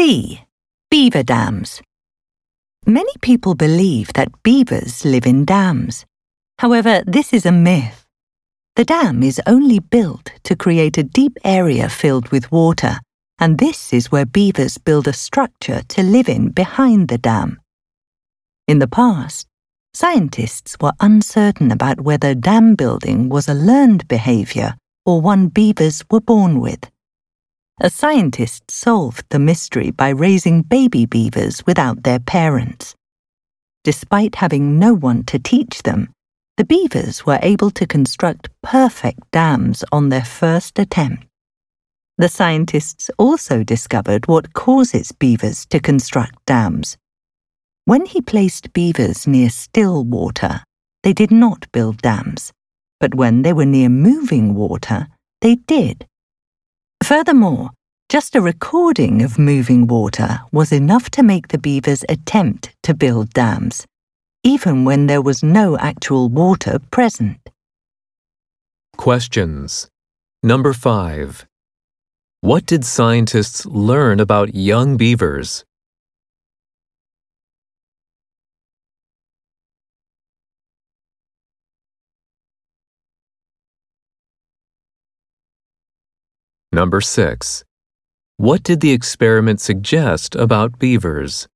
C. Beaver dams. Many people believe that beavers live in dams. However, this is a myth. The dam is only built to create a deep area filled with water, and this is where beavers build a structure to live in behind the dam. In the past, scientists were uncertain about whether dam building was a learned behavior or one beavers were born with. A scientist solved the mystery by raising baby beavers without their parents. Despite having no one to teach them, the beavers were able to construct perfect dams on their first attempt. The scientists also discovered what causes beavers to construct dams. When he placed beavers near still water, they did not build dams, but when they were near moving water, they did. Furthermore, just a recording of moving water was enough to make the beavers attempt to build dams even when there was no actual water present. Questions. Number 5. What did scientists learn about young beavers? Number 6. What did the experiment suggest about beavers?